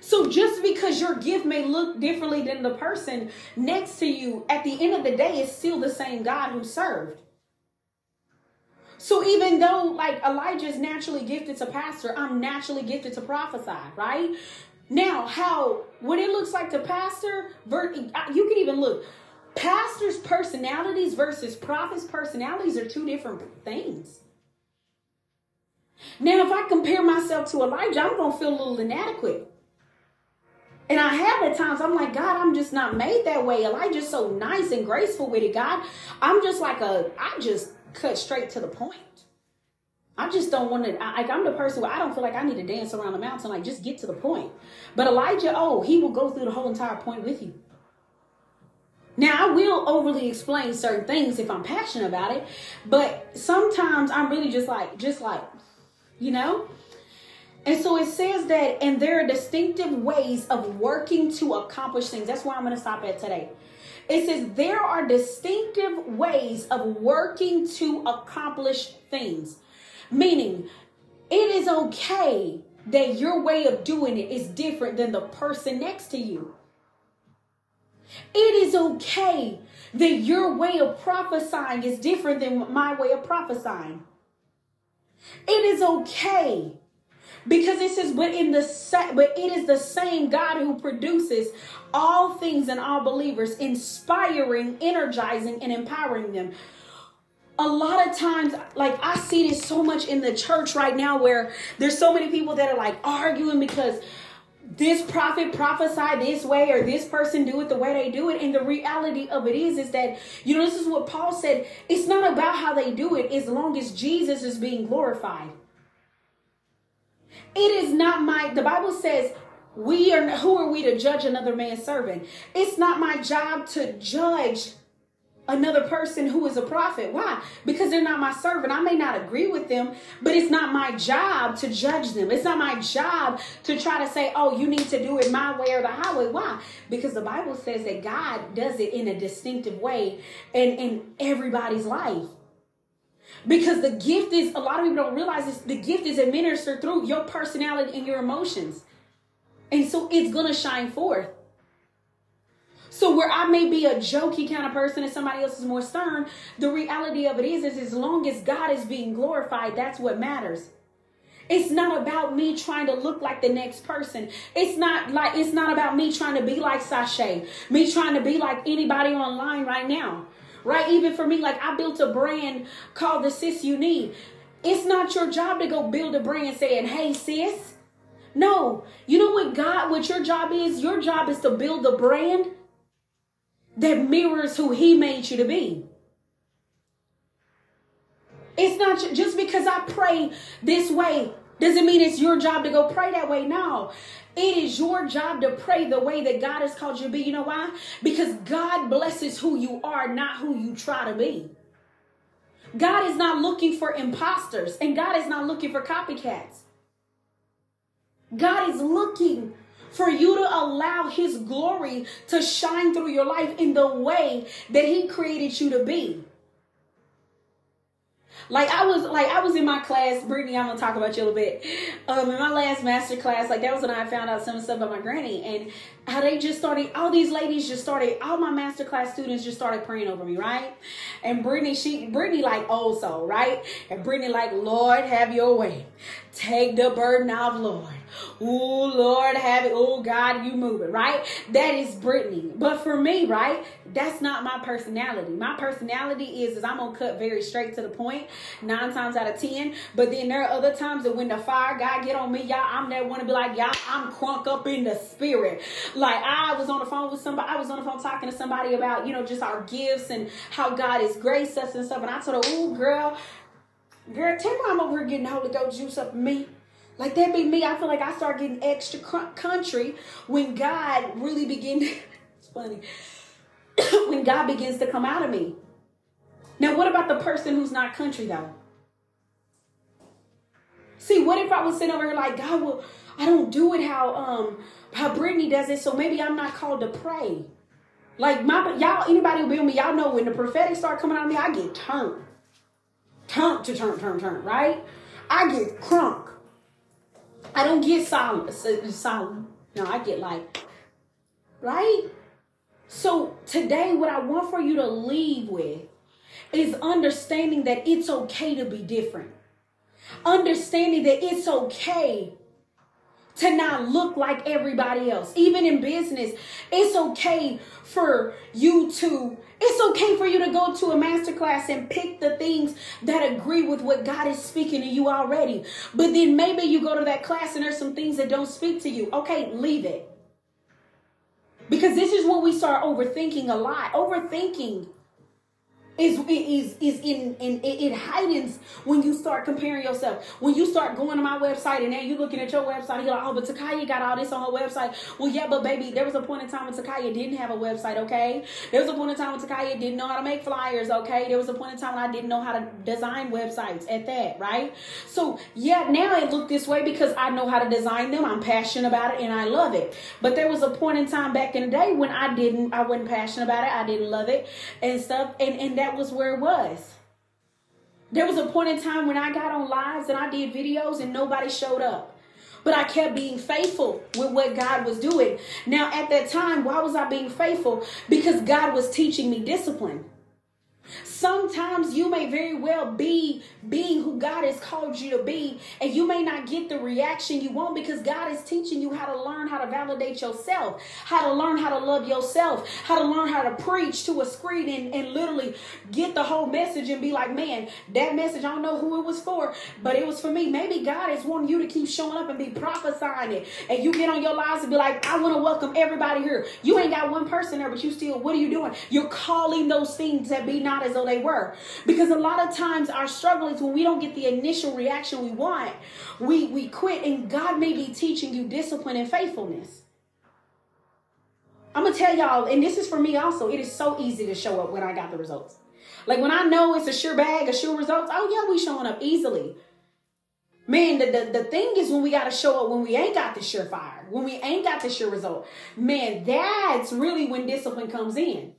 So just because your gift may look differently than the person next to you, at the end of the day, it's still the same God who served. So even though like Elijah is naturally gifted to pastor, I'm naturally gifted to prophesy, right? Now, how what it looks like to pastor, you can even look. Pastors' personalities versus prophets' personalities are two different things. Now, if I compare myself to Elijah, I'm going to feel a little inadequate. And I have at times, I'm like, God, I'm just not made that way. Elijah's so nice and graceful with it, God. I'm just like a, I just cut straight to the point. I just don't want to, like, I'm the person where I don't feel like I need to dance around the mountain. Like, just get to the point. But Elijah, oh, he will go through the whole entire point with you. Now, I will overly explain certain things if I'm passionate about it, but sometimes I'm really just like, just like, you know? And so it says that, and there are distinctive ways of working to accomplish things. That's where I'm going to stop at today. It says there are distinctive ways of working to accomplish things, meaning it is okay that your way of doing it is different than the person next to you. It is okay that your way of prophesying is different than my way of prophesying. It is okay because it says, but in the but it is the same God who produces all things in all believers, inspiring, energizing, and empowering them. A lot of times, like I see this so much in the church right now where there's so many people that are like arguing because this prophet prophesy this way or this person do it the way they do it and the reality of it is is that you know this is what paul said it's not about how they do it as long as jesus is being glorified it is not my the bible says we are who are we to judge another man's servant it's not my job to judge another person who is a prophet. Why? Because they're not my servant. I may not agree with them, but it's not my job to judge them. It's not my job to try to say, oh, you need to do it my way or the highway. Why? Because the Bible says that God does it in a distinctive way and in everybody's life. Because the gift is, a lot of people don't realize this, the gift is administered through your personality and your emotions. And so it's going to shine forth. So where I may be a jokey kind of person and somebody else is more stern, the reality of it is, is as long as God is being glorified, that's what matters. It's not about me trying to look like the next person. It's not like it's not about me trying to be like Sashay, me trying to be like anybody online right now. Right? Even for me, like I built a brand called the Sis You Need. It's not your job to go build a brand saying, hey sis. No. You know what God, what your job is? Your job is to build the brand that mirrors who he made you to be. It's not just because I pray this way doesn't mean it's your job to go pray that way. No. It is your job to pray the way that God has called you to be. You know why? Because God blesses who you are, not who you try to be. God is not looking for imposters and God is not looking for copycats. God is looking for you to allow his glory to shine through your life in the way that he created you to be. Like I was like I was in my class, Brittany, I'm gonna talk about you a little bit. Um in my last master class, like that was when I found out some stuff about my granny and how they just started all these ladies just started all my master class students just started praying over me, right? And Brittany, she Brittany like old soul, right? And Brittany like, Lord, have your way. Take the burden off, Lord. Oh Lord, have it. Oh God, you move it, right? That is Brittany. But for me, right, that's not my personality. My personality is is I'm gonna cut very straight to the point, nine times out of ten. But then there are other times that when the fire God get on me, y'all, I'm that one to be like, y'all, I'm crunk up in the spirit. Like I was on the phone with somebody, I was on the phone talking to somebody about, you know, just our gifts and how God has graced us and stuff. And I told her, oh girl, girl, tell me I'm over here getting Holy Ghost juice up me. Like that be me. I feel like I start getting extra country when God really begin. it's funny when God begins to come out of me. Now, what about the person who's not country though? See, what if I was sitting over here like God? Well, I don't do it how um how Brittany does it, so maybe I'm not called to pray. Like my y'all, anybody who with me, y'all know when the prophetic start coming out of me, I get turned, turned to turn, turn, turn. Right? I get crunk. I don't get solemn, solemn. No, I get like, right? So today, what I want for you to leave with is understanding that it's okay to be different. Understanding that it's okay to not look like everybody else. Even in business, it's okay for you to it's okay for you to go to a master class and pick the things that agree with what God is speaking to you already. But then maybe you go to that class and there's some things that don't speak to you. Okay, leave it. Because this is when we start overthinking a lot. Overthinking is is is in in it heightens when you start comparing yourself. When you start going to my website and then you looking at your website, you're like, oh, but Takaya got all this on her website. Well, yeah, but baby, there was a point in time when Takaya didn't have a website. Okay, there was a point in time when Takaya didn't know how to make flyers. Okay, there was a point in time when I didn't know how to design websites. At that, right? So yeah, now it looked this way because I know how to design them. I'm passionate about it and I love it. But there was a point in time back in the day when I didn't. I wasn't passionate about it. I didn't love it and stuff. And and that that was where it was. There was a point in time when I got on lives and I did videos and nobody showed up. But I kept being faithful with what God was doing. Now, at that time, why was I being faithful? Because God was teaching me discipline. Sometimes you may very well be being who God has called you to be, and you may not get the reaction you want because God is teaching you how to learn how to validate yourself, how to learn how to love yourself, how to learn how to preach to a screen and, and literally get the whole message and be like, man, that message, I don't know who it was for, but it was for me. Maybe God is wanting you to keep showing up and be prophesying it, and you get on your lives and be like, I want to welcome everybody here. You ain't got one person there, but you still, what are you doing? You're calling those things that be not as though they were. Because a lot of times our struggle is when we don't get the initial reaction we want, we, we quit, and God may be teaching you discipline and faithfulness. I'm gonna tell y'all, and this is for me also, it is so easy to show up when I got the results. Like when I know it's a sure bag, a sure results, oh yeah, we showing up easily. Man, the, the, the thing is when we got to show up when we ain't got the surefire, when we ain't got the sure result. Man, that's really when discipline comes in.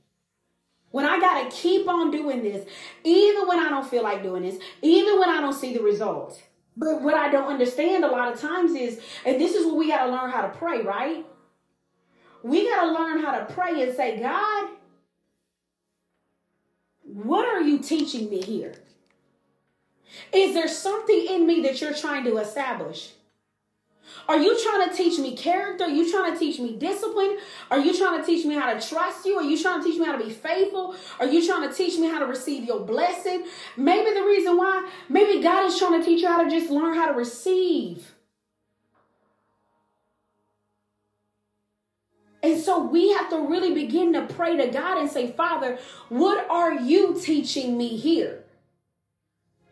When I got to keep on doing this, even when I don't feel like doing this, even when I don't see the results. But what I don't understand a lot of times is, and this is what we got to learn how to pray, right? We got to learn how to pray and say, God, what are you teaching me here? Is there something in me that you're trying to establish? Are you trying to teach me character? Are you trying to teach me discipline? Are you trying to teach me how to trust you? Are you trying to teach me how to be faithful? Are you trying to teach me how to receive your blessing? Maybe the reason why, maybe God is trying to teach you how to just learn how to receive. And so we have to really begin to pray to God and say, Father, what are you teaching me here?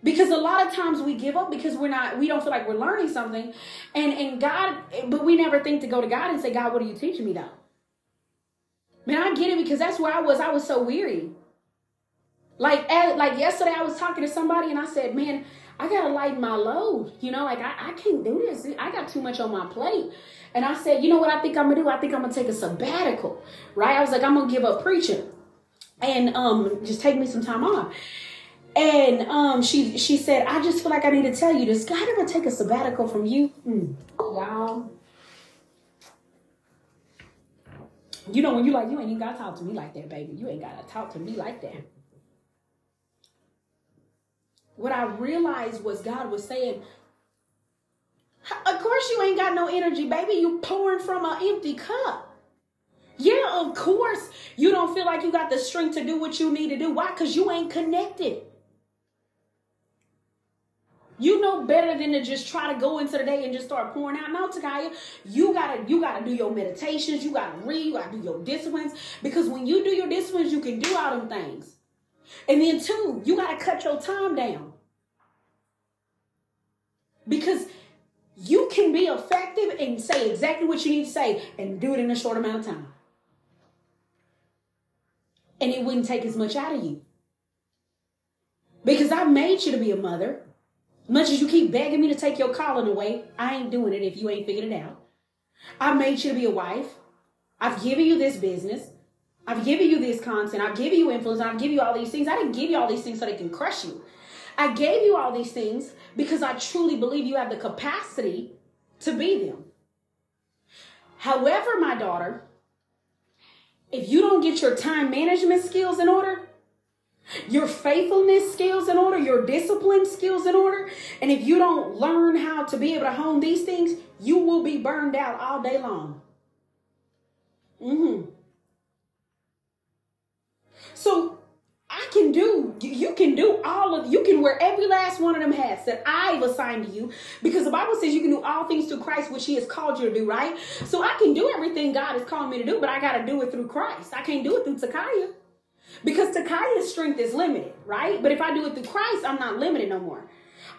Because a lot of times we give up because we're not we don't feel like we're learning something. And and god but we never think to go to god and say god what are you teaching me though? Man i get it because that's where i was. I was so weary. Like as, like yesterday i was talking to somebody and i said man i gotta lighten my load. You know like I, I can't do this. I got too much on my plate. And i said you know what i think i'm gonna do? I think i'm gonna take a sabbatical. Right? I was like i'm gonna give up preaching and um just take me some time off and um, she she said, I just feel like I need to tell you, does God ever take a sabbatical from you? Mm. Y'all. You know, when you like, you ain't even gotta talk to me like that, baby. You ain't gotta talk to me like that. What I realized was God was saying, Of course you ain't got no energy, baby. You pouring from an empty cup. Yeah, of course you don't feel like you got the strength to do what you need to do. Why? Because you ain't connected. You know better than to just try to go into the day and just start pouring out. No, Takaya, you gotta you gotta do your meditations, you gotta read, you gotta do your disciplines. Because when you do your disciplines, you can do all them things. And then two, you gotta cut your time down. Because you can be effective and say exactly what you need to say and do it in a short amount of time. And it wouldn't take as much out of you. Because I made you to be a mother. Much as you keep begging me to take your calling away, I ain't doing it if you ain't figured it out. I made you to be a wife. I've given you this business. I've given you this content. I've given you influence. I've given you all these things. I didn't give you all these things so they can crush you. I gave you all these things because I truly believe you have the capacity to be them. However, my daughter, if you don't get your time management skills in order, your faithfulness skills in order, your discipline skills in order. And if you don't learn how to be able to hone these things, you will be burned out all day long. Mm-hmm. So I can do, you can do all of, you can wear every last one of them hats that I've assigned to you because the Bible says you can do all things through Christ, which He has called you to do, right? So I can do everything God has called me to do, but I got to do it through Christ. I can't do it through Takaya. Because Takaya's strength is limited, right? But if I do it through Christ, I'm not limited no more.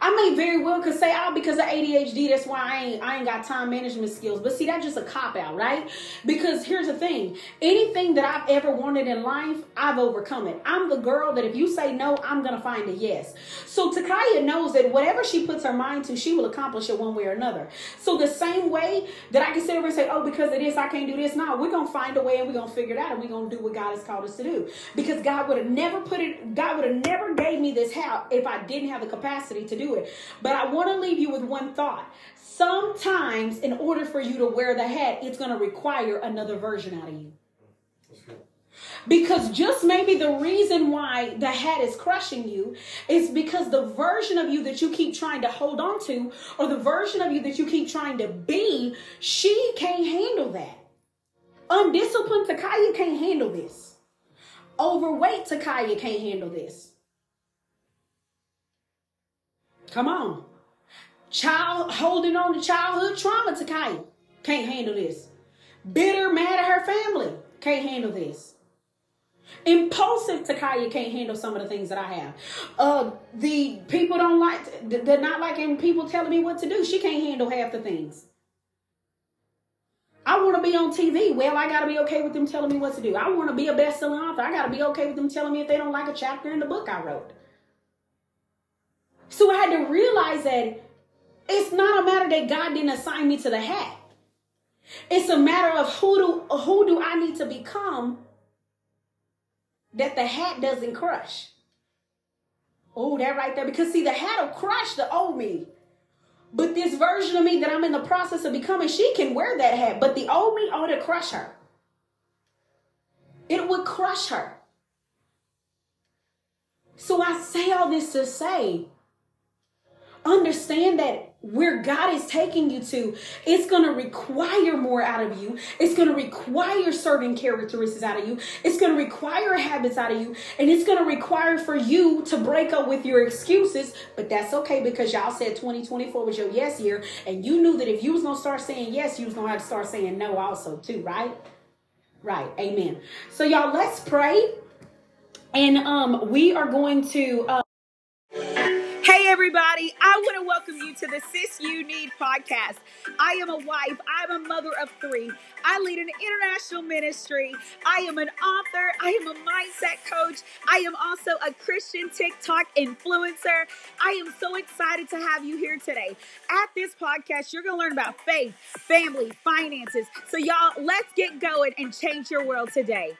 I may very well could say, oh, because of ADHD, that's why I ain't I ain't got time management skills. But see, that's just a cop out, right? Because here's the thing: anything that I've ever wanted in life, I've overcome it. I'm the girl that if you say no, I'm gonna find a yes. So Takaya knows that whatever she puts her mind to, she will accomplish it one way or another. So the same way that I can sit over and say, oh, because of this, I can't do this. Now we're gonna find a way and we're gonna figure it out and we're gonna do what God has called us to do. Because God would have never put it, God would have never gave me this help if I didn't have the capacity to do it. But I want to leave you with one thought. Sometimes, in order for you to wear the hat, it's going to require another version out of you. Because just maybe the reason why the hat is crushing you is because the version of you that you keep trying to hold on to, or the version of you that you keep trying to be, she can't handle that. Undisciplined Takaya can't handle this. Overweight Takaya can't handle this. Come on. Child holding on to childhood trauma Takaya can't handle this. Bitter, mad at her family can't handle this. Impulsive Takaya can't handle some of the things that I have. Uh, the people don't like, they're not liking people telling me what to do. She can't handle half the things. I want to be on TV. Well, I got to be okay with them telling me what to do. I want to be a best-selling author. I got to be okay with them telling me if they don't like a chapter in the book I wrote. So I had to realize that it's not a matter that God didn't assign me to the hat. It's a matter of who do who do I need to become that the hat doesn't crush. Oh, that right there. Because see, the hat will crush the old me. But this version of me that I'm in the process of becoming, she can wear that hat. But the old me ought to crush her. It would crush her. So I say all this to say, understand that where God is taking you to, it's going to require more out of you. It's going to require certain characteristics out of you. It's going to require habits out of you. And it's going to require for you to break up with your excuses. But that's okay because y'all said 2024 was your yes year. And you knew that if you was going to start saying yes, you was going to have to start saying no also too, right? Right. Amen. So y'all, let's pray. And um, we are going to... Uh, everybody, I want to welcome you to the Sis You Need podcast. I am a wife, I'm a mother of three. I lead an international ministry. I am an author, I am a mindset coach. I am also a Christian TikTok influencer. I am so excited to have you here today. At this podcast, you're going to learn about faith, family, finances. So, y'all, let's get going and change your world today.